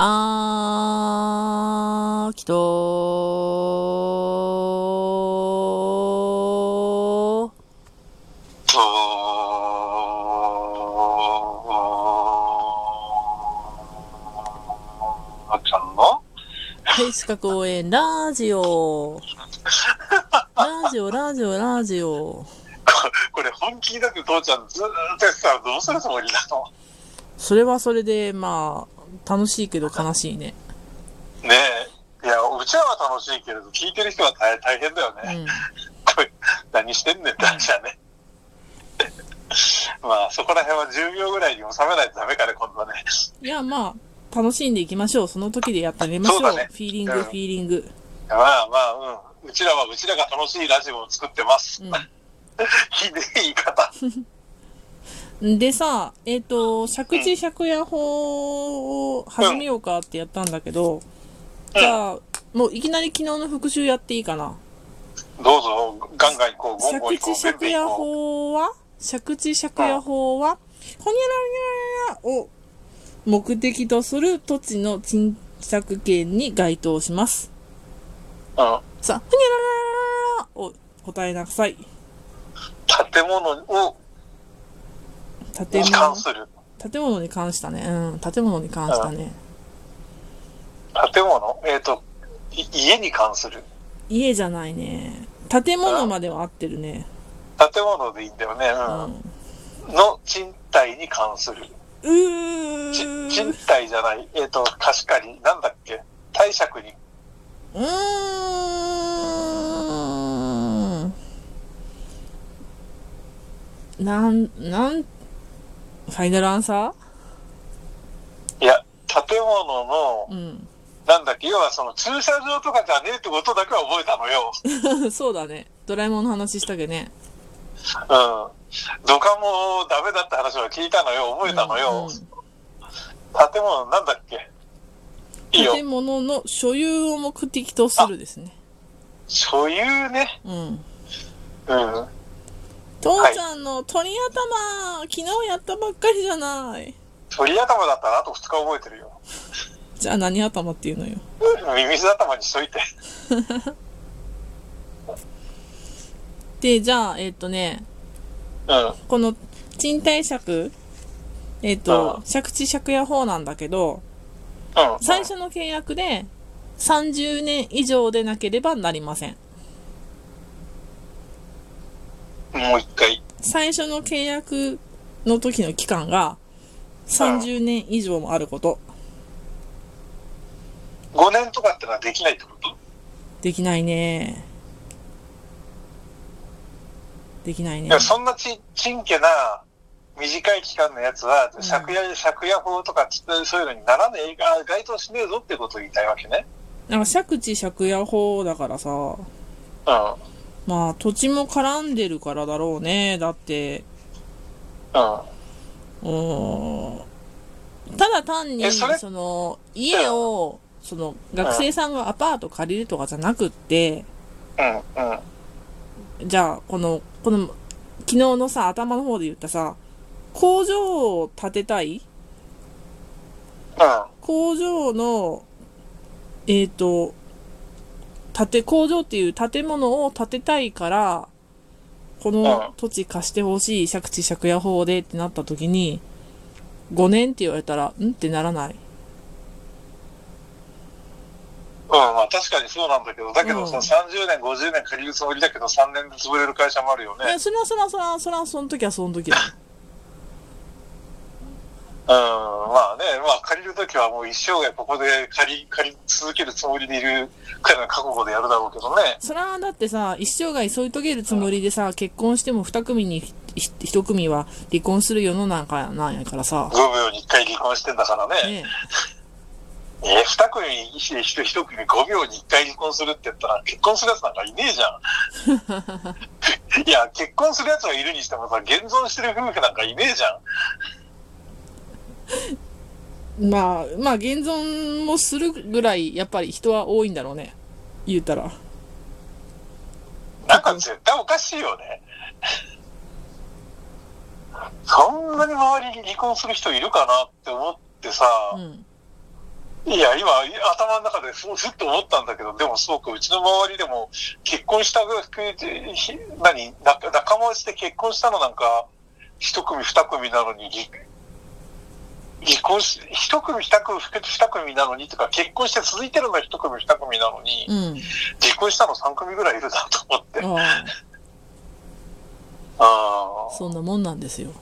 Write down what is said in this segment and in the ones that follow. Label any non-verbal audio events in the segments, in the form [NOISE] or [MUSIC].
あー、きととあっちゃんのはい、歯科公園、ラジオ。ラジオ、ラジオ、ラジオ。これ本気だけど父ちゃんずーっとやってたらどうするつもりなのそれはそれで、まあ、楽しいけど悲しいね。ねえ。いや、うちらは楽しいけれど、聞いてる人は大大変だよね。うん。[LAUGHS] これ、何してんねんって話だね。[LAUGHS] まあ、そこら辺は10秒ぐらいに収めないとダメかね、今度はね。いや、まあ、楽しんでいきましょう。その時でやってあげましょう。そうだねフィーリング、うんフィーリング。まあまあ、うん。うちらはうちらが楽しいラジオを作ってます。うん [LAUGHS] ひでえ言い方。でさ、えっ、と、借地借家法を始めようかってやったんだけど、じゃあ、もういきなり昨日の復習やっていいかな？どうぞ、ガンガン行こう、ゴンゴン借行こう、ベン地借家法は？借地借家法は、ほにゃららららを目的とする土地の賃借権に該当します。う。うん。さあ、ふにゃらららららを答えなさい。建物を、建に関物、する。建物に関したね。うん、建物に関したね。建物？えっ、と、い家に関する。家じゃないね。建物までは合ってるね。建物でいいんだよね。うん。うん。の賃貸に関する。うちー賃貸じゃない。えっ、と、貸し借り。なんだっけ？貸借に。うーん。なん、なん、ファイナルアンサいや、建物のー、うん。なんだっけ要はその駐車場とかじゃねえってことだけは覚えたのよ。[LAUGHS] そうだね。ドラえもんの話したけどね。うん。土管もダメだって話は聞いたのよ。覚えたのよ。うん建物なんだっけ？いいよ。建物の所有を目的とするですね。所有ね。うん。うん。父ちゃんの鳥頭、昨日やったばっかりじゃない。鳥頭だったらあと2日覚えてるよ。じゃあ何頭っていうのよ。ミミズ頭にしといて。[LAUGHS] で、じゃあ、えっ、とね、うん。この賃貸借、えっ、と、借地借家法なんだけど、うん。最初の契約で30年以上でなければなりません。もう一回。最初の契約の時の期間が30年以上もあること。5年とかってのはできないってこと？できないね。できないねいや、。そんなち、ちんけな、短い期間のやつは、うん借家、借家法とかつってそういうのにならねえが、該当しねえぞってことを言いたいわけね。なんか借地借家法だからさ、うん。まあ土地も絡んでるからだろうね。だって、うん。うーんただ単に、えそれ？その、家を、その、学生さんがアパート借りるとかじゃなくって、うん。うん。じゃあ、この、この、昨日のさ、頭の方で言ったさ、工場を建てたい？うん。工場の、えっ、と、建て、工場っていう建物を建てたいから、この土地貸してほしい借地借家法でってなった時に、5年って言われたら、んってならない？うん、まあ確かにそうなんだけど、だけどさ、うん30年、50年借りるつもりだけど、3年で潰れる会社もあるよね。え、それはそれはそれは、それはその時はその時だよ。うん、まあね、まあ借りるときはもう一生涯ここで借り、借り続けるつもりでいるくらいの覚悟でやるだろうけどね。それはだってさ、一生涯添い遂げるつもりでさ、結婚しても二組に一組は離婚する世の中なんやからさ。5秒に1回離婚してんだからね。ねえー、2組に1人1組5秒に1回離婚するって言ったら、結婚するやつなんかいねえじゃん。[LAUGHS] いや、結婚するやつはいるにしてもさ、現存してる夫婦なんかいねえじゃん。[LAUGHS] まあ、まあ、現存もするぐらい、やっぱり人は多いんだろうね。言うたら。なんか絶対おかしいよね。そんなに周りに離婚する人いるかなって思ってさ、うん。いや、今、頭の中でふふっと思ったんだけど、でもそうか、うちの周りでも、結婚した何仲仲間内で結婚したのなんか、一組二組なのに、離離婚し、一組二組二組なのにとか、結婚して続いてるのは一組二組なのに、うん。離婚したの三組ぐらいいるなと思って。あああ、そんなもんなんですよ。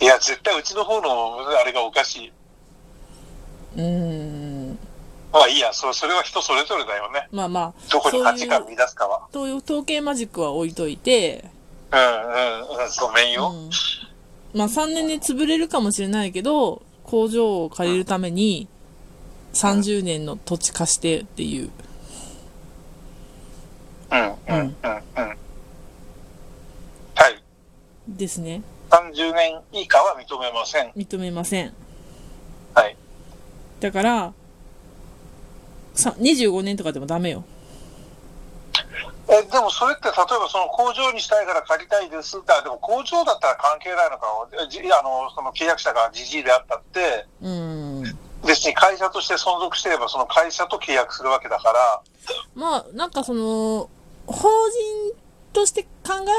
いや、絶対うちの方のあれがおかしい。うーん。まあいいや、そそれは人それぞれだよね。まあまあ、どこに価値観見出すかは。そういう統計マジックは置いといて、うんうんうん、ごめんよ。うん。まあ3年で潰れるかもしれないけど、工場を借りるために、30年の土地貸してっていう。うんうんうんうん。はい。ですね。30年以下は認めません。認めません。はい。だから、さ、25年とかでもダメよ。え、でもそれって例えばその工場にしたいから借りたいです。って、あでも工場だったら関係ないのか、じあの、その契約者がじじいであったって、うーん。別に会社として存続してればその会社と契約するわけだから、まあ、なんかその、法人として考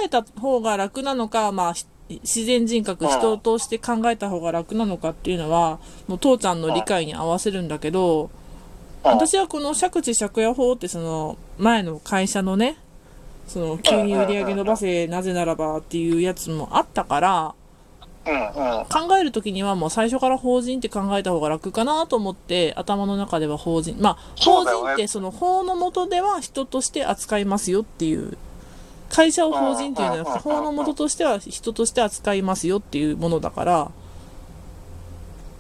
えた方が楽なのか、まあ、ひ自然人格、うん人として考えた方が楽なのかっていうのは、もう父ちゃんの理解に合わせるんだけど、うん。私はこの借地借家法ってその、前の会社のね、その、急に売り上げ伸ばせ、なぜならばっていうやつもあったから、うんうん。考えるときにはもう最初から法人って考えた方が楽かなと思って頭の中では法人まあ法人ってその法の下では人として扱いますよっていう会社を法人っていうのは法の下としては人として扱いますよっていうものだから。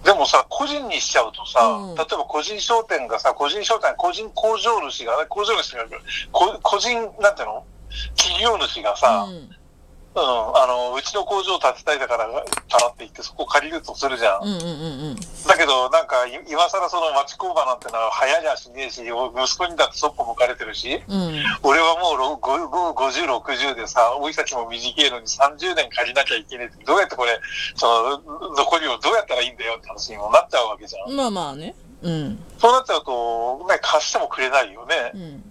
でもさ、個人にしちゃうとさ、うん。例えば個人商店がさ、個人商店、個人工場主が、工場主が、こ個人、なんていうの？企業主がさ、うん。うん、あの、うちの工場建てたいだから、からって言ってそこ借りるとするじゃん。うんうんうんうん。だけど、なんか、い今更その町工場なんてのは流行りゃしねえし、息子にだってそっぽ向かれてるし、うん。俺はもうろごご50、60でさ、追い先も短いのに30年借りなきゃいけねえって、どうやってこれ、その、残りをどうやったらいいんだよって話にもなっちゃうわけじゃん。まあまあね。うん。そうなっちゃうと、ね、貸してもくれないよね。う。ん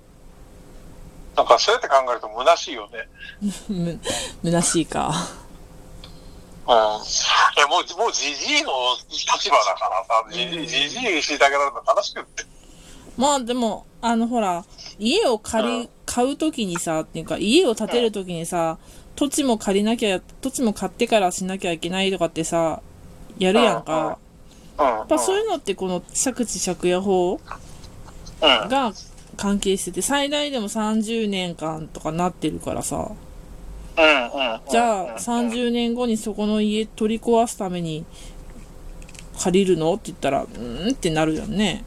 なんかそうやって考えると虚しいよね。む [LAUGHS] 虚しいかうん。いや、もう、もうじじいの立場だからさ、じじい、じじいにしてあげられるの悲しくって。まあでも、あのほら、家を借うんり、買うときにさ、っていうか、家を建てるときにさ、土地も借りなきゃ、土地も買ってからしなきゃいけないとかってさ、やるやんか。うん。やっぱそういうのってこの借地借家法うん。が関係してて、最大でも30年間とかなってるからさ、うん。うん。じゃあうん30年後にそこの家取り壊すために借りるの？って言ったら、うーんってなるよね。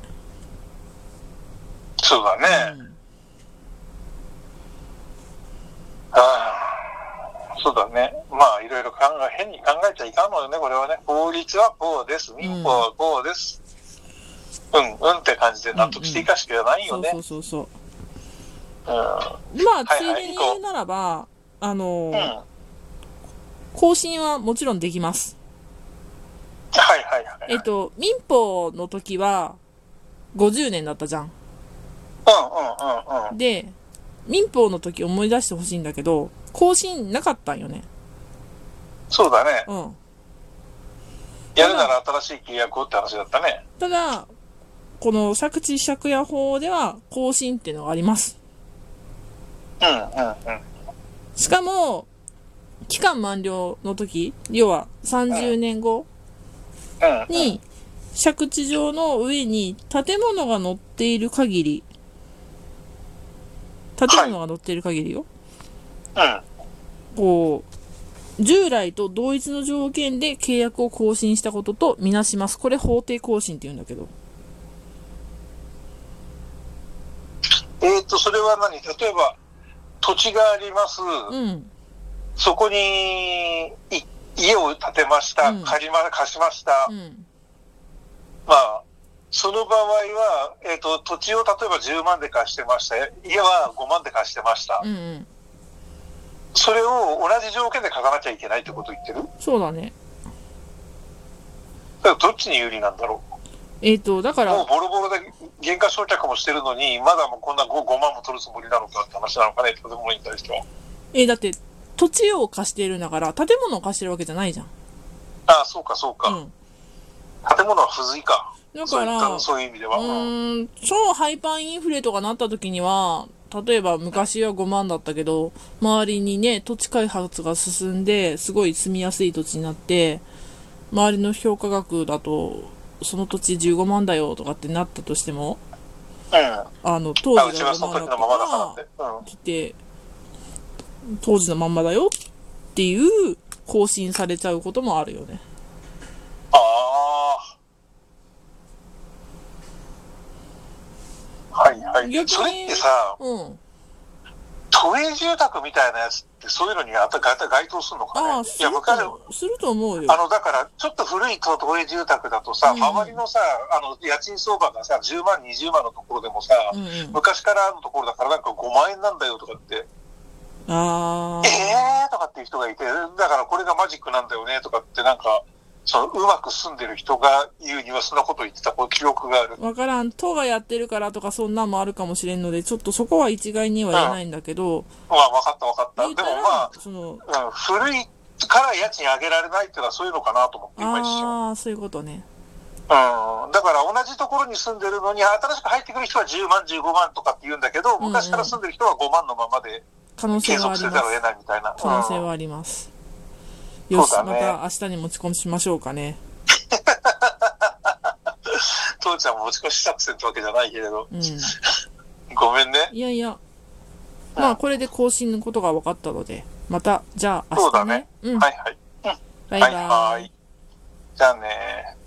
そうだね。うんああそうだね。まあ、いろいろ考え、変に考えちゃいかんのよね、これはね。法律はこうです。民法はこうです。うん、うんって感じで納得していかしかないよね。そうそうそうそう。うん。まあ、ついでに言うならば、あの、うん。はい更新はもちろんできます。はいはい。えっと、民法の時は50年だったじゃん。うんうんうんうん。で、民法の時思い出してほしいんだけど、更新なかったんよね。そうだね。うん。やるなら新しい契約をって話だったね。ただ、この借地借家法では更新っていうのがあります。うんうんうん。しかも、期間満了の時、要は30年後。に、借地場の上に建物が載っている限り、建物が載っている限りよ。こう、従来と同一の条件で契約を更新したこととみなします。これ法定更新って言うんだけど。えっ、と、それは何？例えば、土地があります。うん。そこにい家を建てました。うん借りま、貸しました。うん。まあ、その場合は、えっ、と、土地を例えば10万で貸してました。家は5万で貸してました。うんうん。それを同じ条件で書かなきゃいけないってこと言ってる？そうだね。だからどっちに有利なんだろえっ、と、だから、もうボロボロで原価償却もしてるのに、まだもうこんな 5, 5万も取るつもりなのかって話なのかね、建物に対しては。えーだって、土地を貸してるんだから、建物を貸してるわけじゃないじゃん。ああ、そうか、そうか。うん。建物は不随か。だから、そういう意味では。うーん、超ハイパーインフレとかなった時には、例えば昔は5万だったけど、周りにね、土地開発が進んで、すごい住みやすい土地になって、周りの評価額だと、その土地15万だよとかってなったとしても、うん。うん。あの、当時が5ちはそのままだか。ら、来て、当時のまんまだよっていう、更新されちゃうこともあるよね。ああ。はいはい。逆にそれってさ、うん。都営住宅みたいなやつってそういうのにあた該該当するのかね？ああ、すいや、るすると思うよあ。の、だから、ちょっと古い都営住宅だとさ、うん周りのさ、あの、家賃相場がさ、10万、20万のところでもさ、うんうん。昔からのところだからなんか5万円なんだよとかって、あえあ。ーとかっていう人がいて、だからこれがマジックなんだよねとかってなんか、そのうまく住んでる人が言うにはそんなこと言ってた記憶がある。わからん。都がやってるからとかそんなんもあるかもしれんので、ちょっとそこは一概には言えないんだけど、まあ分かった分かった。でもまら、その、あ、うん、古いから家賃上げられないっていうのはそういうのかなと思って今一瞬。ああ、そういうことね。うん。だから同じところに住んでるのに、新しく入ってくる人は10万、15万とかって言うんだけど、うんうん昔から住んでる人は5万のままで可能性継続せざるを得。ないみたいな。うん可能性はあります。よし、ねまた明日に持ち込みしましょうかね。[LAUGHS] 父ちゃんも持ち越し作戦ってわけじゃないけれど、うん。ごめんね。いやいや。まあ、これで更新のことが分かったので、また、じゃあ明日ねそうだね。うん。はいはい。バイバイ。はいはい。じゃあね